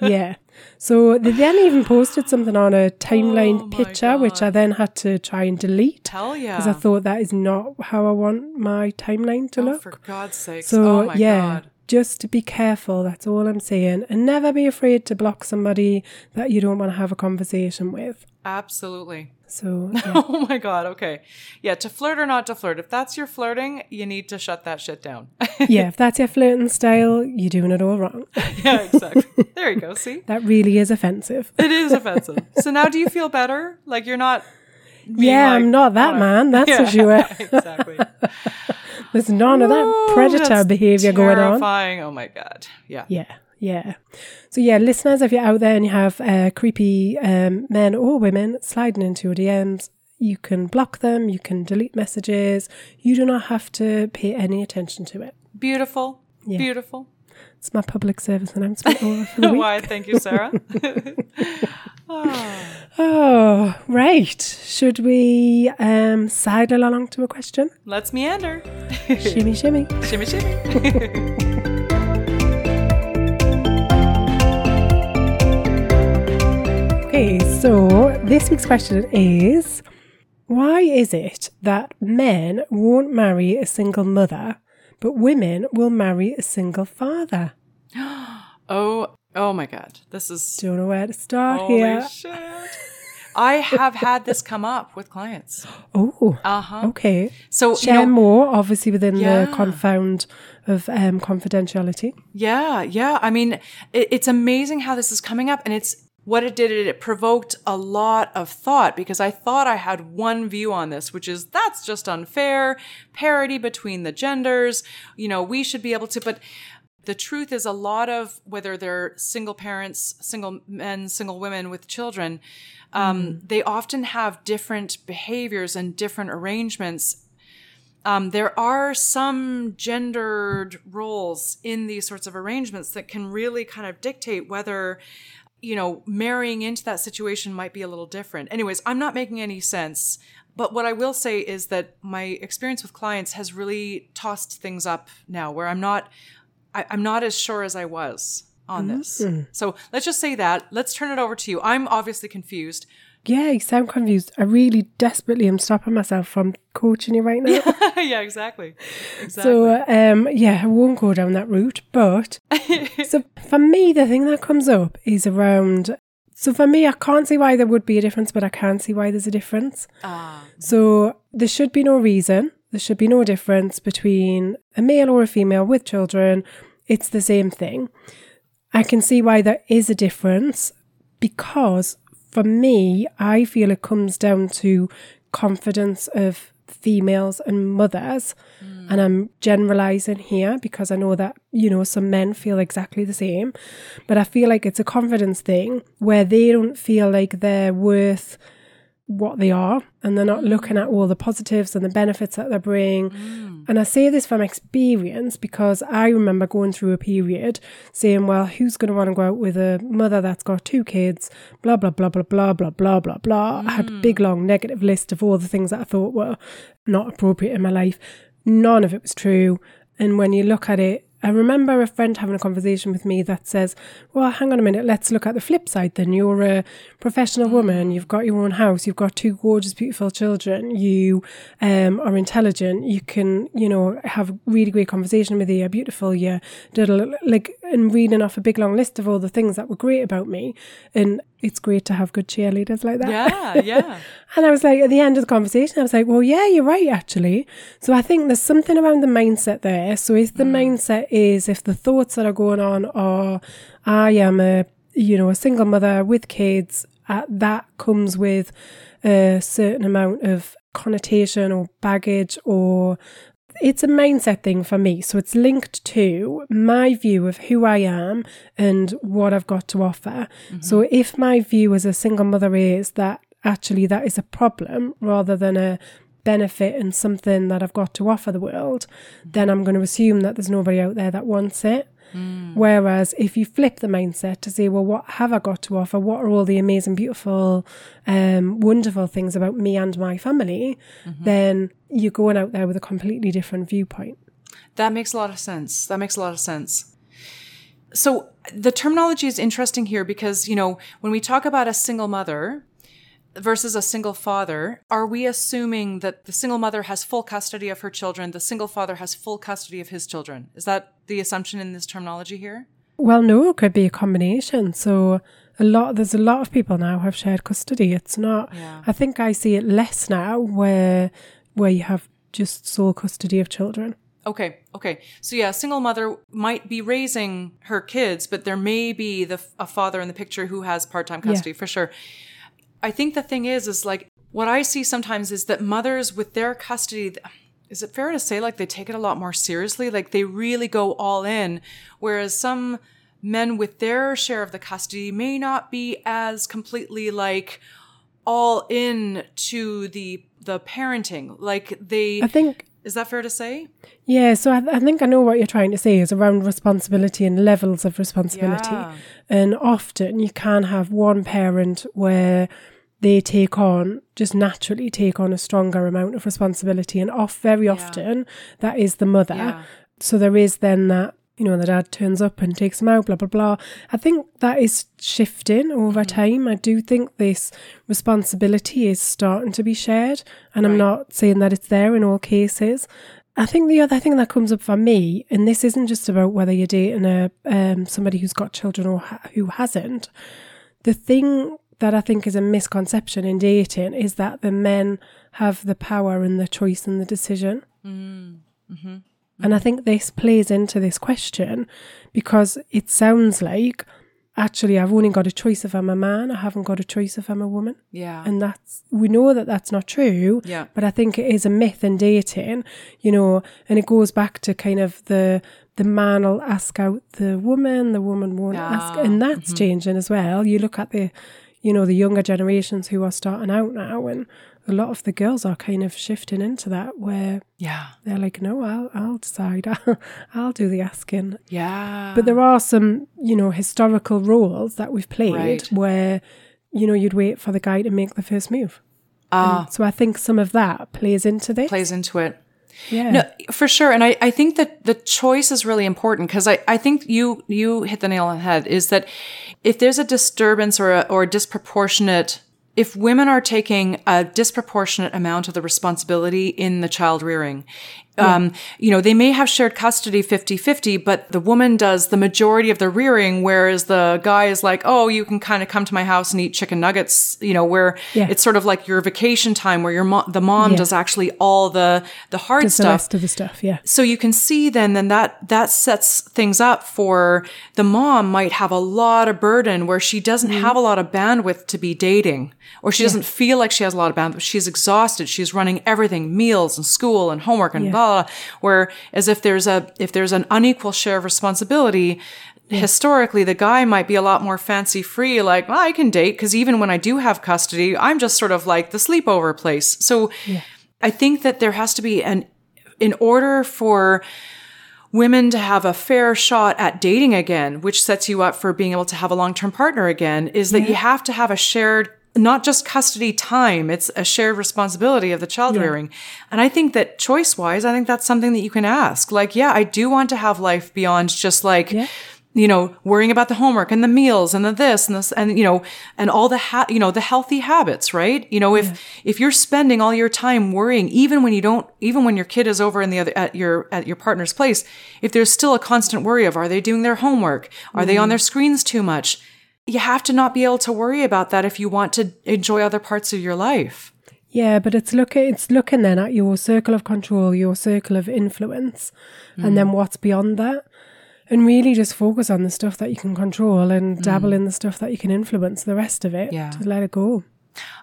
yeah. So they then even posted something on a timeline Oh picture, which I then had to try and delete hell yeah. because I thought that is not how I want my timeline to oh, look. for God's sakes. so oh my yeah, god. Just be careful. That's all I'm saying, and never be afraid to block somebody that you don't want to have a conversation with. Absolutely. So yeah. Oh my god. Okay. Yeah, to flirt or not to flirt. If that's your flirting, you need to shut that shit down. yeah, if that's your flirting style, you're doing it all wrong. yeah, exactly. There you go. See? that really is offensive. It is offensive. So now do you feel better? Like you're not Yeah, like, I'm not that oh, man. That's yeah, sure. exactly. There's none of that predator behavior going on. Terrifying. Oh my god. Yeah. Yeah, yeah. So yeah, listeners, if you're out there and you have uh, creepy um, men or women sliding into your DMs, you can block them. You can delete messages. You do not have to pay any attention to it. Beautiful. Yeah. Beautiful. It's my public service announcement over for the week. Why? Thank you, Sarah. Ah. Oh, right. Should we um, sidle along to a question? Let's meander. shimmy, shimmy. shimmy, shimmy. Okay, so this week's question is why is it that men won't marry a single mother, but women will marry a single father? oh, oh my God. This is Don't know where to start holy here. shit. I have had this come up with clients. Oh, Uh huh. okay. So you Share know, more, obviously, within Yeah. the confound of um, confidentiality. Yeah, yeah. I mean, it, it's amazing how this is coming up, and it's what it did. It provoked a lot of thought because I thought I had one view on this, which is that's just unfair, parity between the genders. You know, we should be able to, but. The truth is, a lot of whether they're single parents, single men, single women with children, um, they often have different behaviors and different arrangements. Um, there are some gendered roles in these sorts of arrangements that can really kind of dictate whether you know marrying into that situation might be a little different. Anyways i'm not making any sense but what i will say is that my experience with clients has really tossed things up now where i'm not I, i'm not as sure as i was on this so let's just say that let's turn it over to you i'm obviously confused Yeah, you sound confused. I really desperately am stopping myself from coaching you right now. yeah exactly exactly So, um, yeah, I won't go down that route. But so for me, the thing that comes up is around. So for me, I can't see why there would be a difference, but I can see why there's a difference. Ah. So there should be no reason. There should be no difference between a male or a female with children. It's the same thing. I can see why there is a difference because for me, I feel it comes down to confidence of females and mothers. Mm. And I'm generalizing here because I know that, you know, some men feel exactly the same. But I feel like it's a confidence thing where they don't feel like they're worth what they are and they're not looking at all the positives and the benefits that they're bring. Mm. And I say this from experience because I remember going through a period saying, well, who's going to want to go out with a mother that's got two kids, blah, blah, blah, blah, blah, blah, blah, blah, blah. I had a big, long negative list of all the things that I thought were not appropriate in my life. None of it was true. And when you look at it, I remember a friend having a conversation with me that says, Well, hang on a minute, let's look at the flip side then. You're a professional woman, you've got your own house, you've got two gorgeous, beautiful children, you um, are intelligent, you can, you know, have a really great conversation with you, you're beautiful, you're like, and reading off a big long list of all the things that were great about me. And it's great to have good cheerleaders like that. yeah yeah And I was like, at the end of the conversation, I was like, well, yeah, you're right, actually. So I think there's something around the mindset there. So if the mindset is, if the thoughts that are going on are, I am a, you know, a single mother with kids, uh, that comes with a certain amount of connotation or baggage or it's a mindset thing for me. So it's linked to my view of who I am and what I've got to offer. Mm-hmm. So if my view as a single mother is that actually that is a problem rather than a benefit and something that I've got to offer the world, mm-hmm. then I'm going to assume that there's nobody out there that wants it. Whereas if you flip the mindset to say, well, what have I got to offer? What are all the amazing, beautiful, um, wonderful things about me and my family? Then you're going out there with a completely different viewpoint. That makes a lot of sense. That makes a lot of sense. So the terminology is interesting here because, you know, when we talk about a single mother versus a single father, are we assuming that the single mother has full custody of her children, the single father has full custody of his children? Is that the assumption in this terminology here? Well, no, it could be a combination. So a lot, there's a lot of people now have shared custody. It's not. Yeah. I think I see it less now, where where you have just sole custody of children. Okay, okay. So yeah, a single mother might be raising her kids, but there may be the a father in the picture who has part-time custody for sure. I think the thing is is like what I see sometimes is that mothers with their custody is it fair to say like they take it a lot more seriously? Like they really go all in whereas some men with their share of the custody may not be as completely like all in to the the parenting. Like they I think Is that fair to say? Yeah, so I, I think I know what you're trying to say is around responsibility and levels of responsibility. Yeah. And often you can have one parent where they take on, just naturally take on a stronger amount of responsibility. And off very often that is the mother. Yeah. So there is then that, you know, the dad turns up and takes them out, blah, blah, blah. I think that is shifting over Mm-hmm. time. I do think this responsibility is starting to be shared. And I'm not saying that it's there in all cases. I think the other thing that comes up for me, and this isn't just about whether you're dating a um, somebody who's got children or ha- who hasn't. The thing that I think is a misconception in dating is that the men have the power and the choice and the decision. And I think this plays into this question because it sounds like actually I've only got a choice if I'm a man, I haven't got a choice if I'm a woman. Yeah. And that's, we know that that's not true. Yeah. But I think it is a myth in dating, you know, and it goes back to kind of the, the man will ask out the woman, the woman won't ask. Ah, And that's changing as well. You look at the, you know, the younger generations who are starting out now and a lot of the girls are kind of shifting into that where yeah. they're like, no, I'll, I'll decide. I'll, I'll do the asking. Yeah. But there are some, you know, historical roles that we've played Right. where, you know, you'd wait for the guy to make the first move. Ah. And so I think some of that plays into this. plays into it. yeah. No, for sure. And I, I think that the choice is really important because I, I think you you hit the nail on the head is that if there's a disturbance or a, or a disproportionate if women are taking a disproportionate amount of the responsibility in the child rearing, um, you know, they may have shared custody 50-50, but the woman does the majority of the rearing, whereas the guy is like, oh, you can kind of come to my house and eat chicken nuggets, you know, where Yeah. it's sort of like your vacation time where your mo- the mom Yeah. does actually all the, the hard the stuff rest of the stuff. Yeah. so you can see then then that that sets things up for the mom might have a lot of burden where she doesn't have a lot of bandwidth to be dating or she doesn't feel like she has a lot of bandwidth she's exhausted she's running everything meals and school and homework and Yeah. blah, blah where as if there's a if there's an unequal share of responsibility hmm. historically the guy might be a lot more fancy free like well, i can date because even when i do have custody i'm just sort of like the sleepover place. So i think that there has to be an in order for women to have a fair shot at dating again, which sets you up for being able to have a long term partner again, is that you have to have a shared, not just custody time, it's a shared responsibility of the child rearing. And I think that choice wise, I think that's something that you can ask. Like, yeah, I do want to have life beyond just like, Yeah. you know, worrying about the homework and the meals and the this and this and you know, and all the ha- you know, the healthy habits, right? You know, if if you're spending all your time worrying, even when you don't, even when your kid is over in the other at your at your partner's place, if there's still a constant worry of are they doing their homework, are they on mm-hmm. their screens too much, you have to not be able to worry about that if you want to enjoy other parts of your life. Yeah, but it's looking it's looking then at your circle of control, your circle of influence, and then what's beyond that. And really just focus on the stuff that you can control and dabble in the stuff that you can influence. The rest of it, Yeah. just let it go.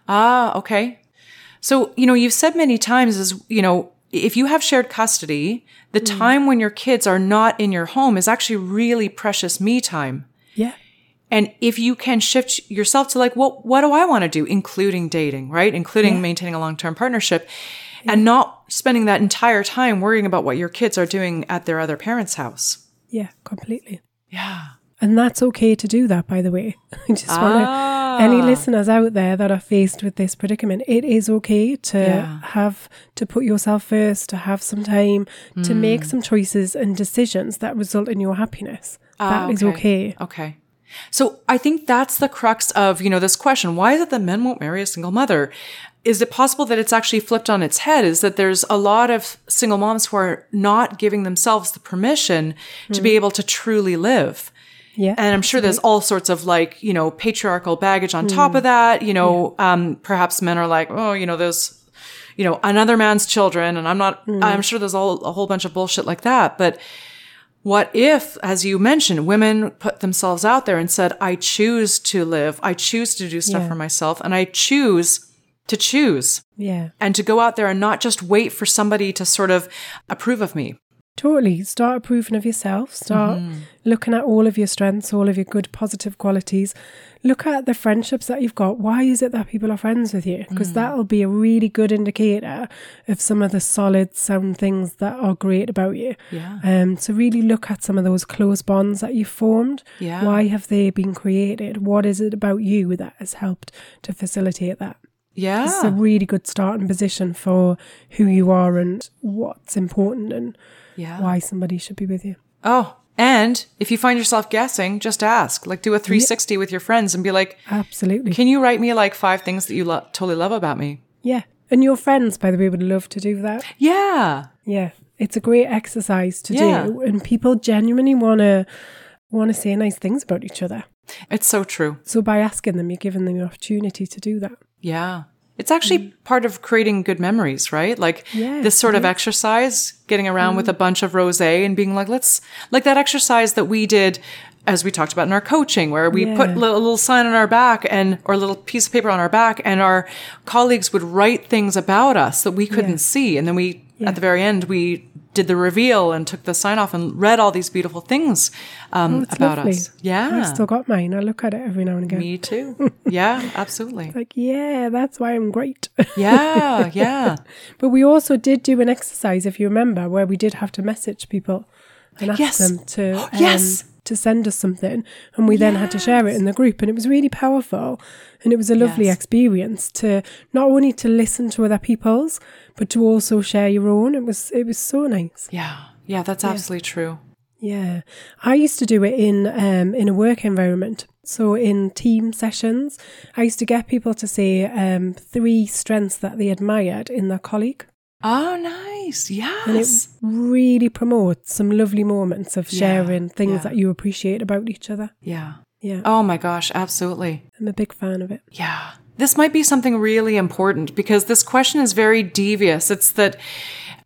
Ah, okay. So, you know, you've said many times is, you know, if you have shared custody, the time when your kids are not in your home is actually really precious me time. Yeah. And if you can shift yourself to like, well, what do I want to do? Including dating, right? Including maintaining a long-term partnership and not spending that entire time worrying about what your kids are doing at their other parents' house. Yeah, completely. Yeah. And that's okay to do that, by the way. I just want any ah. listeners out there that are faced with this predicament, it is okay to Yeah. have, to put yourself first, to have some time, to make mm. some choices and decisions that result in your happiness. That ah, is okay. Okay. So I think that's the crux of, you know, this question. Why is it that men won't marry a single mother? Is it possible that it's actually flipped on its head? Is that there's a lot of single moms who are not giving themselves the permission to be hmm. able to truly live? Yeah. And I'm sure there's all sorts of like, you know, patriarchal baggage on top hmm. of that. You know, um, perhaps men are like, oh, you know, there's, you know, another man's children. And I'm not, hmm. I'm sure there's all, a whole bunch of bullshit like that. But what if, as you mentioned, women put themselves out there and said, I choose to live, I choose to do stuff Yeah. for myself, and I choose to choose yeah. and to go out there and not just wait for somebody to sort of approve of me. Totally. Start approving of yourself. Start looking at all of your strengths, all of your good positive qualities. Look at the friendships that you've got. Why is it that people are friends with you? Because that'll be a really good indicator of some of the solid, sound things that are great about you. Yeah. Um, so really look at some of those close bonds that you've formed. Yeah. Why have they been created? What is it about you that has helped to facilitate that? Yeah. It's a really good starting position for who you are and what's important and yeah. why somebody should be with you. Oh, and if you find yourself guessing, just ask. Like do a 360 with your friends and be like, Absolutely. can you write me like five things that you lo- totally love about me? Yeah. And your friends, by the way, would love to do that. Yeah. Yeah. It's a great exercise to Yeah. do. And people genuinely want to want to say nice things about each other. It's so true. So by asking them, you're giving them the opportunity to do that. Yeah. It's actually mm. part of creating good memories, right? Like Yes, this sort of exercise, getting around with mm. a bunch of rosé and being like, let's, like that exercise that we did as we talked about in our coaching, where we put a Yeah. little, little sign on our back and, or a little piece of paper on our back and our colleagues would write things about us that we couldn't Yeah. see. And then we, Yeah. at the very end, we did the reveal and took the sign off and read all these beautiful things um, Oh, about lovely. us. Yeah. I've still got mine. I look at it every now and again. Me too. Yeah, absolutely. Like, yeah, that's why I'm great. Yeah, yeah. but we also did do an exercise, if you remember, where we did have to message people and ask Yes. them to um, Yes. To send us something, and we then had to share it in the group, and it was really powerful, and it was a lovely Yes. experience to not only to listen to other people's, but to also share your own. It was it was so nice. Yeah, yeah, that's absolutely true. Yeah, I used to do it in um, in a work environment. So in team sessions, I used to get people to say um, three strengths that they admired in their colleague, Oh, nice. Yes. and it really promotes some lovely moments of Yeah, sharing things yeah. that you appreciate about each other. yeah. Yeah, Oh my gosh, absolutely. I'm a big fan of it. Yeah. This might be something really important because this question is very devious. It's that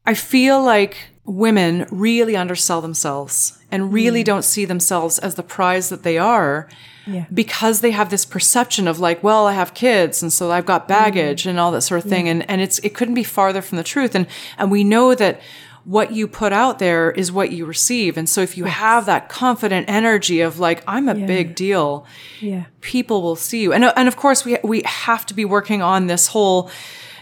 I feel like women really undersell themselves and really mm. don't see themselves as the prize that they are. Yeah. because they have this perception of like, well, I have kids and so I've got mm-hmm. baggage and all that sort of thing. And, and it's, it couldn't be farther from the truth. And, and we know that what you put out there is what you receive. And so if you have that confident energy of like, I'm a Yeah. big deal, Yeah, people will see you. And, uh, and of course we, we have to be working on this whole,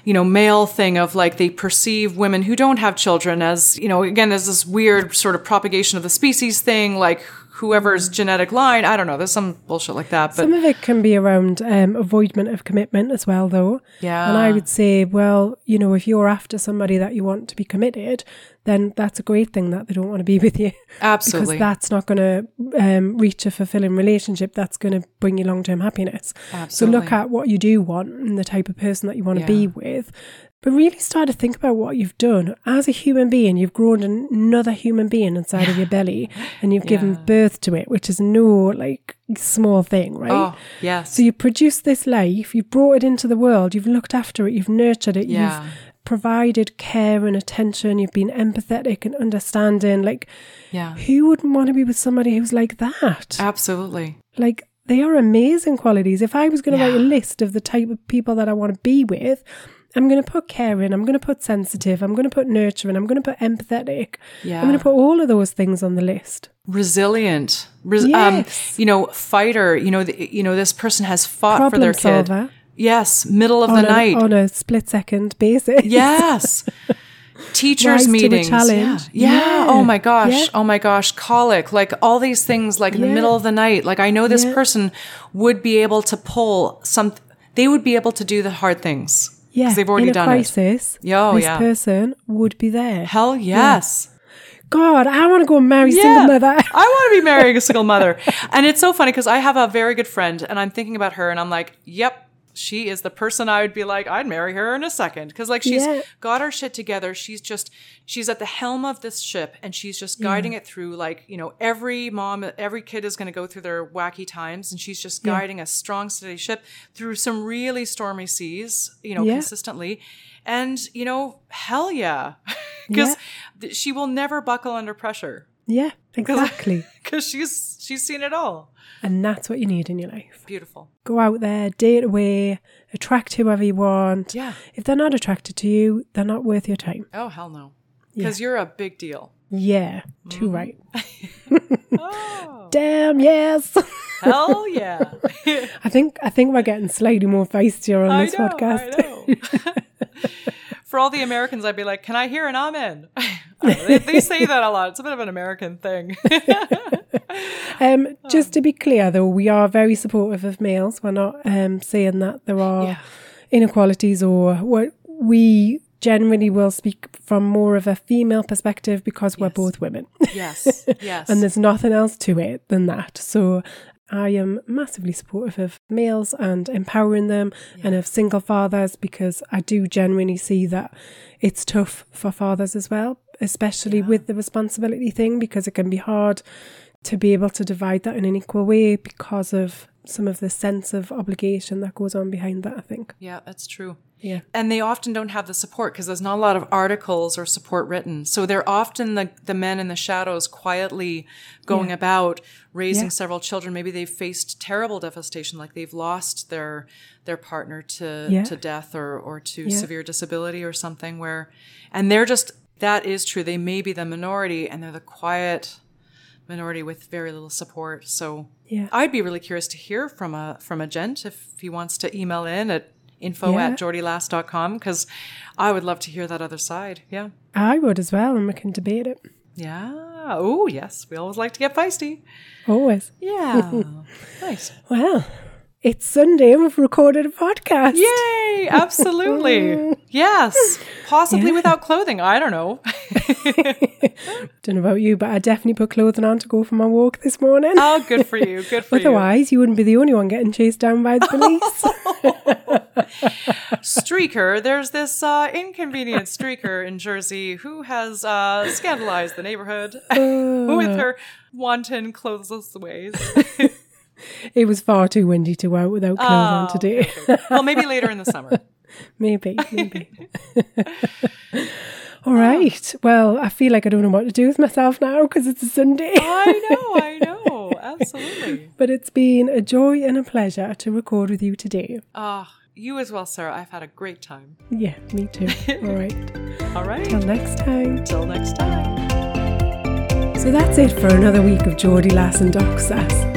you know, male thing of like they perceive women who don't have children as, you know, again, there's this weird sort of propagation of the species thing, like whoever's genetic line. I don't know. There's some bullshit like that, but some of it can be around um, avoidment of commitment as well, though. Yeah. And I would say, well, you know, if you're after somebody that you want to be committed, then that's a great thing that they don't want to be with you. absolutely. Because that's not going to um, reach a fulfilling relationship. That's going to bring you long term happiness. Absolutely. So look at what you do want and the type of person that you want to Yeah. be with. But really start to think about what you've done. As a human being, you've grown another human being inside of your belly and you've given birth to it, which is no like small thing, right? oh, yes. So you produce this life, you've brought it into the world, you've looked after it, you've nurtured it, Yeah. you've provided care and attention, you've been empathetic and understanding. Like, yeah. who wouldn't want to be with somebody who's like that? Absolutely. Like, they are amazing qualities. If I was going to write a list of the type of people that I want to be with, I'm going to put caring, I'm going to put sensitive, I'm going to put nurturing, I'm going to put empathetic. Yeah. I'm going to put all of those things on the list. Resilient. Res- Yes. Um, you know, fighter. You know, the, you know, this person has fought for Problem their kid. solver Yes. Middle of on, the a, night. on a split second basis. Yes. Teachers Rise meetings. challenge. Yeah. yeah. Yeah. Oh my gosh. Yeah. Oh my gosh. Colic. Like all these things like in the middle of the night. Like I know this person would be able to pull some they would be able to do the hard things. Yeah, they've already in a done crisis, Yeah, oh, this yeah. person would be there. Hell yes. God, I want to go and marry single mother. I want to be marrying a single mother. And it's so funny because I have a very good friend and I'm thinking about her and I'm like, yep, she is the person I would be like, I'd marry her in a second. Cause like she's Yeah. got her shit together. She's just, she's at the helm of this ship and she's just guiding it through like, you know, every mom, every kid is going to go through their wacky times and she's just guiding a strong, steady ship through some really stormy seas, you know, Yeah. consistently. And, you know, hell yeah. Because she will never buckle under pressure Yeah, exactly. Because she's she's seen it all. and that's what you need in your life. Beautiful. Go out there, date away, attract whoever you want. Yeah. If they're not attracted to you, they're not worth your time. Oh hell no. Because you're a big deal. Yeah, too mm. right. Oh, Damn, yes. hell yeah. I think I think we're getting slightly more feistier on I this know, podcast. For all the Americans, I'd be like, "Can I hear an amen?" they, they say that a lot. It's a bit of an American thing. Um, just to be clear, though, we are very supportive of males. We're not um, saying that there are Yeah. inequalities or what we generally will speak from more of a female perspective because we're both women. yes, yes, and there's nothing else to it than that. So I am massively supportive of males and empowering them and of single fathers because I do genuinely see that it's tough for fathers as well, especially with the responsibility thing because it can be hard to be able to divide that in an equal way because of some of the sense of obligation that goes on behind that, I think. yeah, that's true. Yeah. And they often don't have the support because there's not a lot of articles or support written. So they're often the, the men in the shadows quietly going about raising Yeah. several children. Maybe they've faced terrible devastation, like they've lost their their partner to Yeah. to death or or to Yeah. severe disability or something where and they're just that is true. They may be the minority and they're the quiet minority with very little support. So Yeah. I'd be really curious to hear from a from a gent if he wants to email in at info Yeah. at geordielass.com because I would love to hear that other side. Yeah. I would as well, and we can debate it. Yeah. Oh, yes. We always like to get feisty. Always. Yeah. nice. Well, it's Sunday and we've recorded a podcast. Yay. Absolutely. yes. Possibly Yeah. without clothing. I don't know. Don't know about you, but I definitely put clothing on to go for my walk this morning. oh, good for you. Good for you. Otherwise, you wouldn't be the only one getting chased down by the police. Streaker, there's this uh, inconvenient streaker in Jersey who has uh, scandalized the neighborhood with her wanton clothesless ways. It was far too windy to out without clothes on Oh, today. well, maybe later in the summer. maybe, maybe. All right. Well, I feel like I don't know what to do with myself now because it's a Sunday. I know, I know, absolutely. but it's been a joy and a pleasure to record with you today. Ah, you as well, Sarah. I've had a great time. Yeah, me too. All right. All right. Till next time. Till next time. So that's it for another week of Geordie Lass and Doc Sass.